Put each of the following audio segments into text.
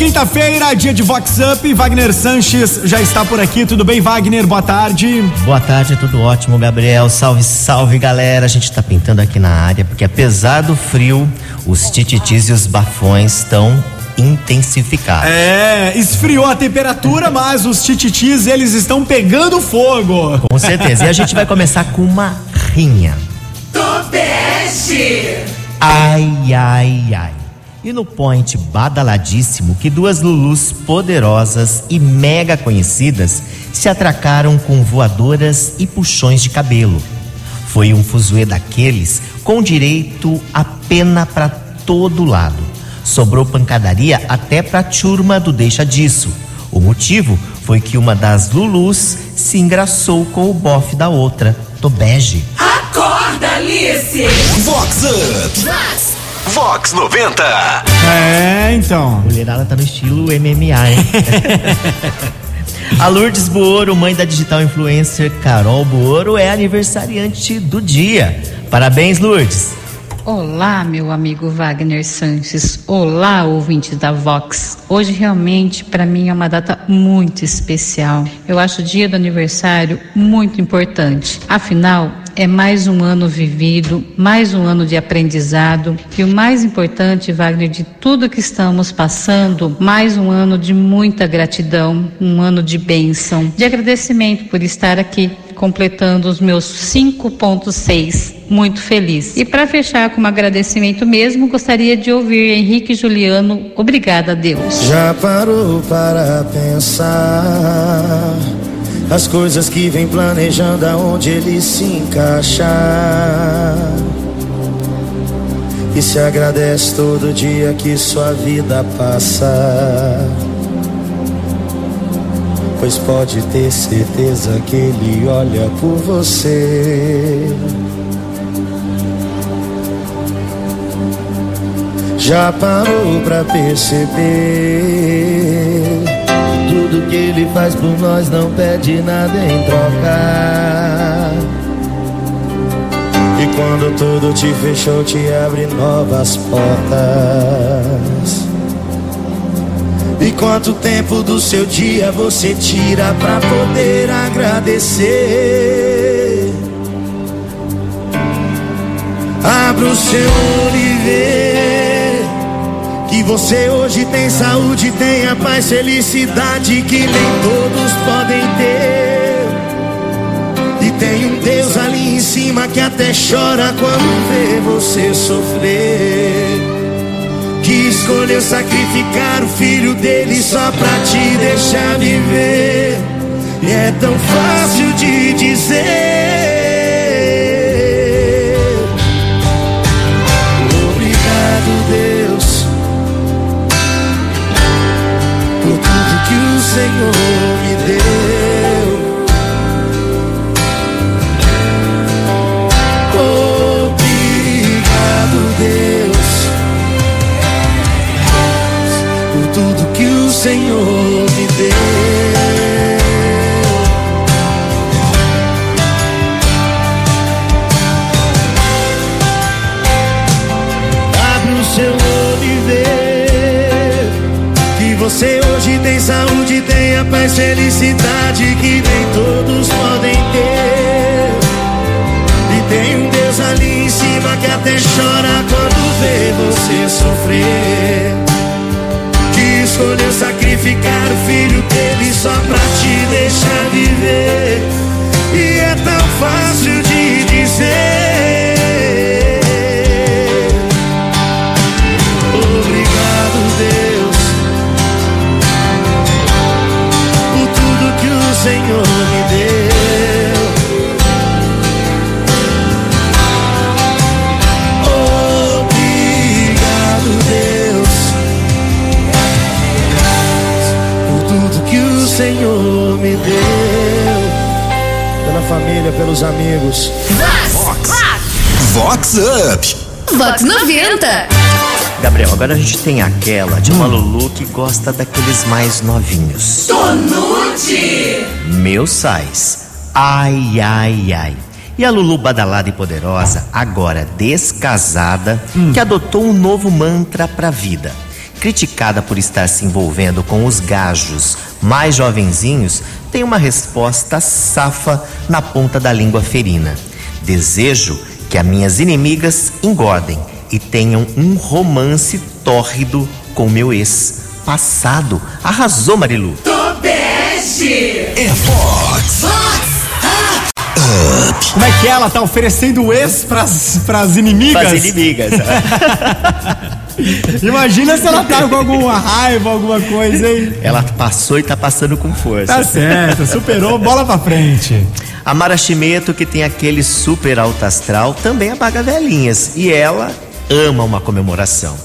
quinta-feira, dia de Vox Up. Wagner Sanches já está por aqui. Tudo bem, Wagner? Boa tarde. Boa tarde, tudo ótimo, Gabriel. Salve, salve, galera. A gente está pintando aqui na área porque, apesar do frio, os tititis e os bafões estão intensificados. É, esfriou a temperatura, mas os tititis eles estão pegando fogo. Com certeza. E a gente vai começar com uma rinha. Tobeste! Ai, ai, ai. E no point badaladíssimo que duas Lulus poderosas e mega conhecidas se atracaram com voadoras e puxões de cabelo. Foi um fuzuê daqueles com direito a pena para todo lado. Sobrou pancadaria até pra turma do deixa disso. O motivo foi que uma das Lulus se engraçou com o bofe da outra, Tobege. Acorda, Alice! Vox Up. Vox 90. É, então. Mulherada tá no estilo MMA, hein? A Lourdes Buoro, mãe da digital influencer Carol Buoro, é aniversariante do dia. Parabéns, Lourdes. Olá, meu amigo Wagner Sanches. Olá, ouvintes da Vox. Hoje realmente para mim é uma data muito especial. Eu acho o dia do aniversário muito importante. Afinal, é mais um ano vivido, mais um ano de aprendizado e o mais importante, Wagner, de tudo que estamos passando, mais um ano de muita gratidão, um ano de bênção, de agradecimento por estar aqui completando os meus 5.6. Muito feliz. E para fechar com um agradecimento mesmo, gostaria de ouvir Henrique Juliano. Obrigada a Deus. Já parou para pensar as coisas que vem planejando aonde ele se encaixar? E se agradece todo dia que sua vida passa. Pois pode ter certeza que ele olha por você. Já parou pra perceber? Tudo que ele faz por nós não pede nada em troca. E quando tudo te fechou, te abre novas portas. E quanto tempo do seu dia você tira pra poder agradecer? Abra o seu vê que você hoje tem saúde, tem a paz, felicidade que nem todos podem ter. E tem um Deus ali em cima que até chora quando vê você sofrer. Que escolheu sacrificar o filho dele só pra te deixar viver. E é tão fácil de dizer. Que ali em cima que até chora quando vê você sofrer. Que escolheu sacrificar o filho dele só pra te deixar viver. Senhor me deu. Pela família, pelos amigos. Vox Up. Vox 90! Gabriel, agora a gente tem aquela de uma Lulu que gosta daqueles mais novinhos. Tonute! Meu sais. Ai, ai, ai. E a Lulu badalada e poderosa, agora descasada, que adotou um novo mantra pra vida. Criticada por estar se envolvendo com os gajos mais jovenzinhos, tem uma resposta safa na ponta da língua ferina. Desejo que as minhas inimigas engordem e tenham um romance tórrido com meu ex. Passado. Arrasou, Marilu. Tobeste. É Vox. Como é que é? Ela tá oferecendo o ex pras, pras inimigas? As inimigas. Imagina se ela tá com alguma raiva, alguma coisa, hein? Ela passou e tá passando com força. Tá certo, superou, bola pra frente. A Mara Chimeto, que tem aquele super alto astral, também apaga velhinhas. E ela ama uma comemoração.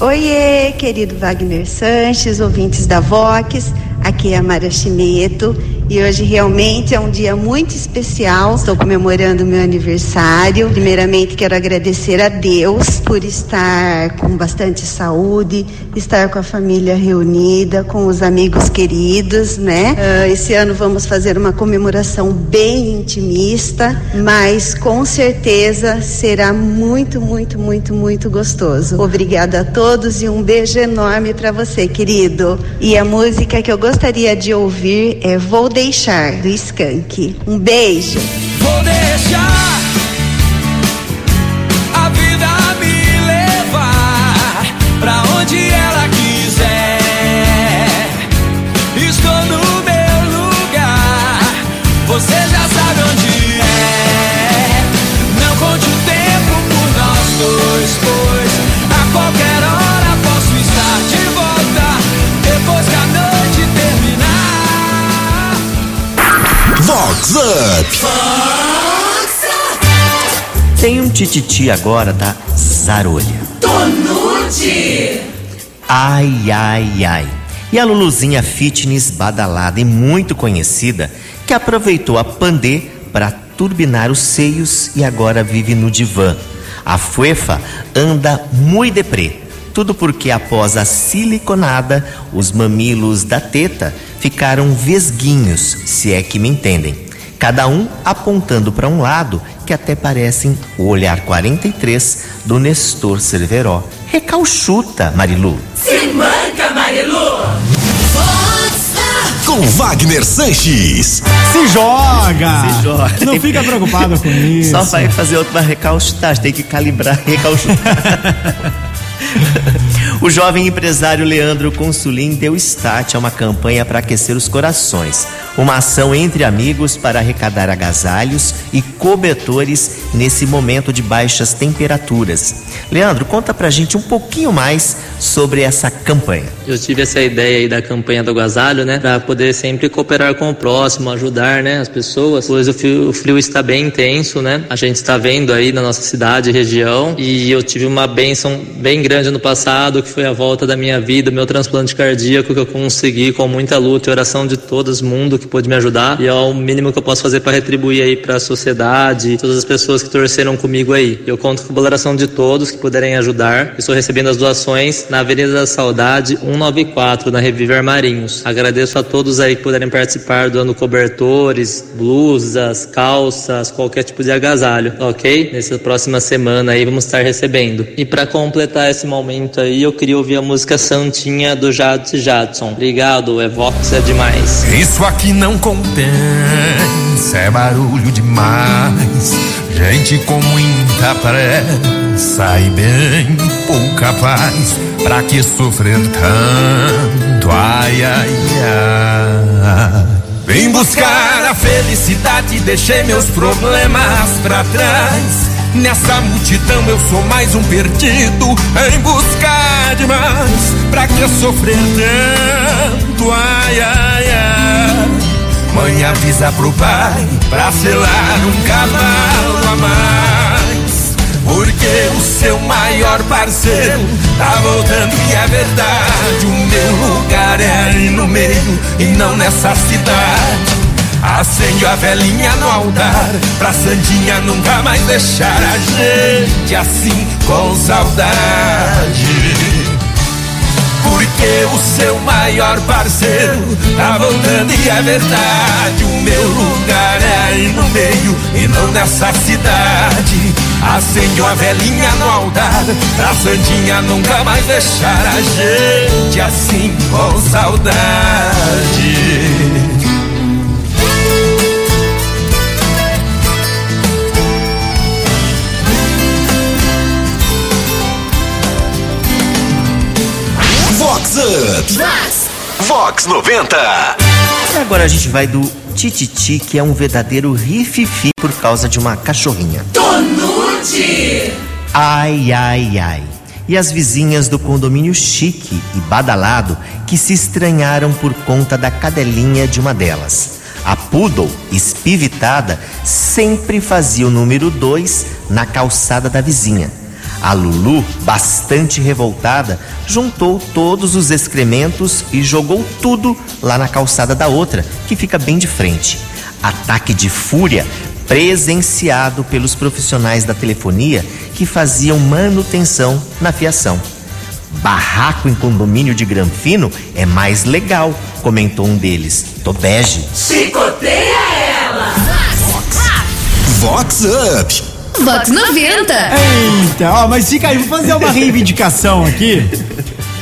Oiê, querido Wagner Sanches, ouvintes da Vox. Aqui é a Mara Chineto e hoje realmente é um dia muito especial. Estou comemorando meu aniversário. Primeiramente, quero agradecer a Deus por estar com bastante saúde, estar com a família reunida, com os amigos queridos, né? Uh, esse ano vamos fazer uma comemoração bem intimista, mas com certeza será muito, muito, muito, muito gostoso. Obrigada a todos e um beijo enorme para você, querido. E a música que eu gostaria de ouvir é Vou Deixar, do Skank. Um beijo. Vou deixar a vida me levar pra onde ela Vox Up. Tem um tititi agora da Zarolha. Tonute. Ai, ai, ai. E a Luluzinha fitness badalada e muito conhecida que aproveitou a pandê para turbinar os seios e agora vive no divã. A Fuefa anda muito deprê. Tudo porque após a siliconada, os mamilos da teta ficaram vesguinhos, se é que me entendem. Cada um apontando para um lado que até parecem o olhar 43 do Nestor Cerveró. Recalchuta, Marilu. Se manca, Marilu. Com Wagner Sanches. Se joga! Se joga. Não fica preocupado com isso. Só vai fazer outra recalchutar, tem que calibrar recalchutar. O jovem empresário Leandro Consulim deu start a uma campanha para aquecer os corações. Uma ação entre amigos para arrecadar agasalhos e cobertores nesse momento de baixas temperaturas. Leandro, conta pra gente um pouquinho mais sobre essa campanha. Eu tive essa ideia aí da campanha do agasalho, né? Pra poder sempre cooperar com o próximo, ajudar, né? As pessoas. Pois o frio, o frio está bem intenso, né? A gente está vendo aí na nossa cidade e região. E eu tive uma bênção bem grande no passado, que foi a volta da minha vida, meu transplante cardíaco, que eu consegui com muita luta e oração de todo mundo que pôde me ajudar. E é o mínimo que eu posso fazer para retribuir aí para a sociedade, todas as pessoas que torceram comigo aí. Eu conto com a colaboração de todos que puderem ajudar. Estou recebendo as doações na Avenida da Saudade 194, na Reviver Marinhos. Agradeço a todos aí que puderem participar doando cobertores, blusas, calças, qualquer tipo de agasalho, ok? Nessa próxima semana aí vamos estar recebendo. E para completar esse momento aí, eu queria ouvir a música Santinha do Jadson Jadson. Obrigado, é Vox é demais. Isso aqui não compensa, é barulho demais. Gente com muita pressa e bem pouca paz. Pra que sofrer tanto? Ai, ai, ai. Vim buscar a felicidade, deixei meus problemas pra trás. Nessa multidão eu sou mais um perdido em busca de mais. Pra que sofrer tanto? Ai, ai, ai. Mãe avisa pro pai pra selar um cavalo a mais. Porque o seu maior parceiro tá voltando e é verdade. O meu lugar é aí no meio e não nessa cidade. Acende a velhinha no altar Pra Santinha nunca mais deixar a gente assim com saudade. Porque o seu maior parceiro tá voltando e é verdade O meu lugar é aí no meio e não nessa cidade. Acende uma velhinha no altar Pra Sandinha nunca mais deixar a gente assim com saudade Vox Up. Vox 90. E agora a gente vai do Tititi, que é um verdadeiro rififi por causa de uma cachorrinha. Tonute. Ai, ai, ai. E as vizinhas do condomínio chique e badalado que se estranharam por conta da cadelinha de uma delas. A Poodle, espivitada, sempre fazia o número 2 na calçada da vizinha. A Lulu, bastante revoltada, juntou todos os excrementos e jogou tudo lá na calçada da outra, que fica bem de frente. Ataque de fúria presenciado pelos profissionais da telefonia que faziam manutenção na fiação. Barraco em condomínio de Granfino é mais legal, comentou um deles. Tô bege. Chicoteia ela. Vox Up. Vox 90. Eita, ó, mas fica aí, vou fazer uma reivindicação aqui.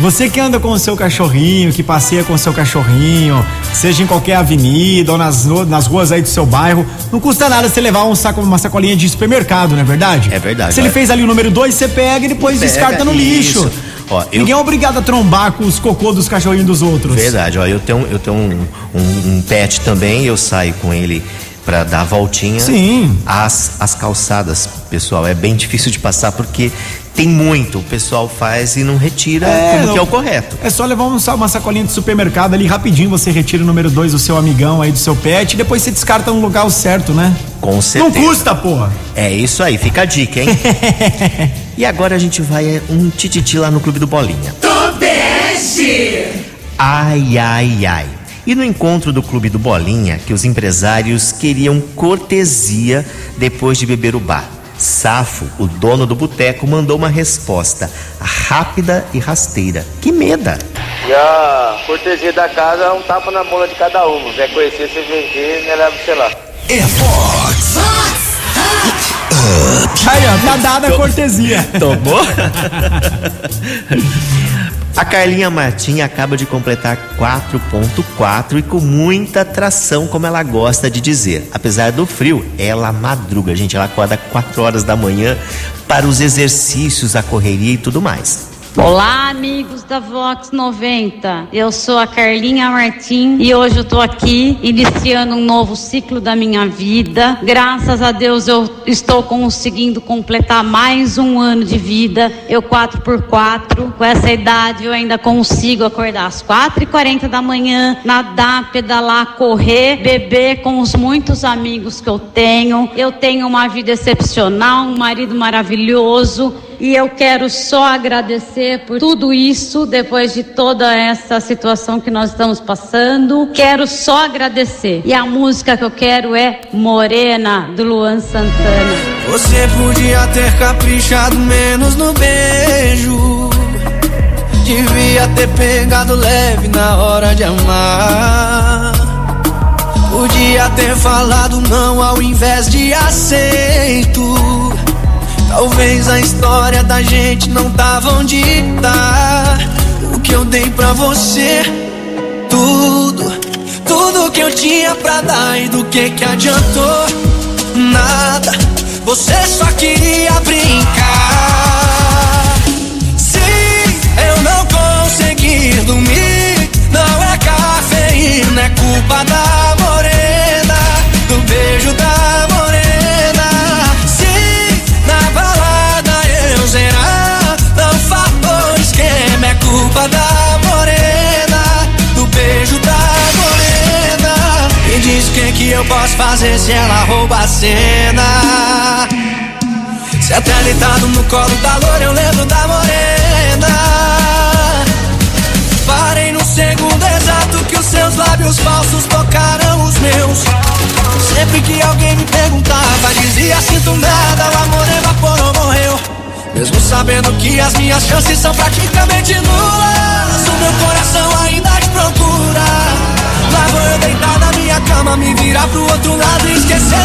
Você que anda com o seu cachorrinho, que passeia com o seu cachorrinho, seja em qualquer avenida ou nas, nas ruas aí do seu bairro, não custa nada você levar um saco, uma sacolinha de supermercado, não é verdade? É verdade, Se ele olha. fez ali o número 2, você pega e depois Pega, descarta no lixo. isso. Ó, eu- Ninguém é obrigado a trombar com os cocô dos cachorrinhos dos outros. Verdade, ó, eu tenho, eu tenho um, um- um pet também, eu saio com ele pra dar a voltinha. Sim. As, as calçadas, pessoal, é bem difícil de passar porque tem muito, o pessoal faz e não retira como não- que é o correto. É só levar um sa- uma sacolinha de supermercado ali rapidinho, você retira o número 2 do seu amigão aí, do seu pet, e depois você descarta no lugar certo, né? Com Não certeza. custa, porra! É isso aí, fica a dica, hein? e agora a gente vai é, um tititi lá no Clube do Bolinha. Tobeste. Ai, ai, ai. E no encontro do Clube do Bolinha, que os empresários queriam cortesia depois de beber o bar. Safo, o dono do boteco, mandou uma resposta rápida e rasteira. Que meda! E a cortesia da casa é um tapa na mão de cada um. Quer conhecer, você vender, né, leva, sei lá. É Vox. Aí, ó, tá dada a cortesia. Tomou? A Carlinha Martim acaba de completar 4.4 e com muita atração, como ela gosta de dizer. Apesar do frio, ela madruga, gente. Ela acorda 4 horas da manhã para os exercícios, a correria e tudo mais. Olá, amigos da Vox 90. Eu sou a Carlinha Martim e hoje eu tô aqui iniciando um novo ciclo da minha vida. Graças a Deus eu estou conseguindo completar mais um ano de vida. Eu 4x4. Com essa idade eu ainda consigo acordar às 4h40 da manhã, nadar, pedalar, correr, beber com os muitos amigos que eu tenho. Eu tenho uma vida excepcional, um marido maravilhoso. E eu quero só agradecer por tudo isso, depois de toda essa situação que nós estamos passando. Quero só agradecer. E a música que eu quero é Morena, do Luan Santana. Você podia ter caprichado menos no beijo. Devia ter pegado leve na hora de amar. Podia ter falado não ao invés de aceito. Talvez a história da gente não tava onde tá. O que eu dei pra você, tudo, tudo que eu tinha pra dar e do que que adiantou? Nada, você só queria brincar. Sim, eu não consegui dormir. Não é cafeína, é culpa da eu posso fazer se ela rouba a cena. Se até deitado no colo da loura eu lembro da morena. Parei no segundo exato que os seus lábios falsos tocaram os meus. Sempre que alguém me perguntava dizia sinto nada O amor evaporou, morreu. Mesmo sabendo que as minhas chances são praticamente nulas O meu coração ainda te procura. Lá vou eu deitar Me virar pro outro lado e esquecer,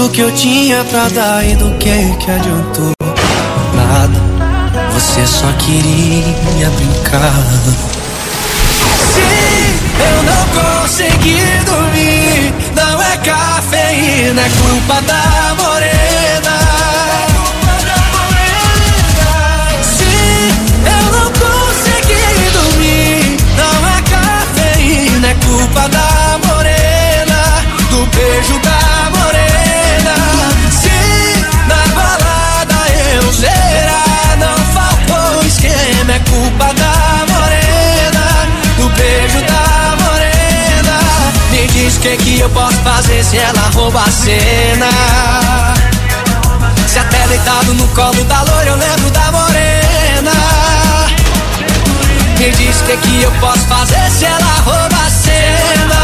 tudo que eu tinha pra dar e do que que adiantou? Nada, você só queria brincar. Se eu não consegui dormir, não é cafeína, é culpa da morena. Se eu não consegui dormir, não é cafeína, é culpa da que que eu posso fazer se ela rouba a cena. Se até deitado no colo da loira eu lembro da morena. Me diz que que eu posso fazer se ela rouba a cena.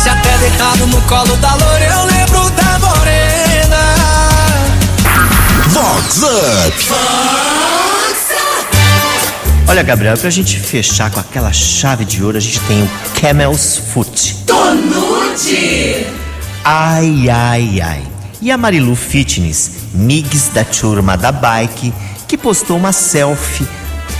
Se até deitado no colo da loira eu lembro da morena. Vox Up. Olha, Gabriel, pra gente fechar com aquela chave de ouro, a gente tem o Camel's Foot. Tonute. Ai, ai, ai. E a Marilu Fitness, migs da turma da bike, que postou uma selfie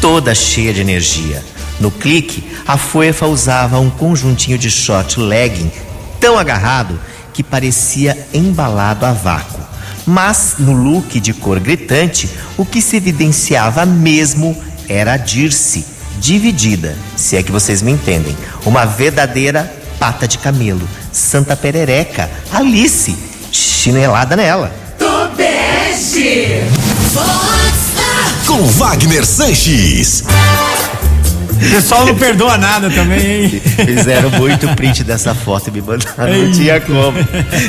toda cheia de energia. No clique, a Foefa usava um conjuntinho de short legging tão agarrado que parecia embalado a vácuo. Mas no look de cor gritante, o que se evidenciava mesmo era a Dirce, dividida, se é que vocês me entendem. Uma verdadeira pata de camelo, Santa Perereca, Alice, chinelada nela. Tobeste. Com Wagner Sanches. O pessoal não perdoa nada também, hein? Fizeram muito print dessa foto e me mandaram, não tinha como.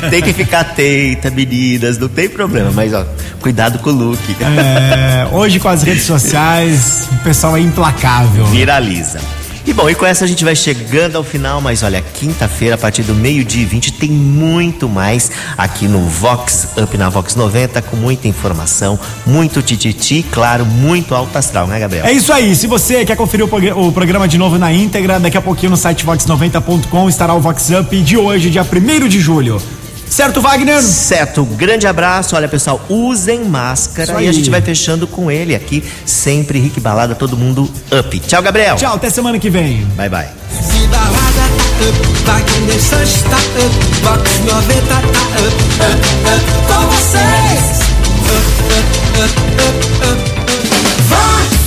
Tem que ficar atenta, meninas, não tem problema, mas ó, cuidado com o look. É, hoje com as redes sociais, o pessoal é implacável. Viraliza. E bom, e com essa a gente vai chegando ao final, mas olha, quinta-feira, a partir do meio-dia e 20, tem muito mais aqui no Vox Up na Vox 90, com muita informação, muito tititi, claro, muito alto astral, né, Gabriel? É isso aí. Se você quer conferir o, o programa de novo na íntegra, daqui a pouquinho no site vox90.com estará o Vox Up de hoje, dia 1 de julho. Certo, Wagner? Certo. Grande abraço. Olha, pessoal, usem máscara e a gente vai fechando com ele aqui, sempre Rick Balada, todo mundo up. Tchau, Gabriel. Tchau, até semana que vem. Bye, bye. Tá up, up, up, up, up. Up, up, up, up, up, up.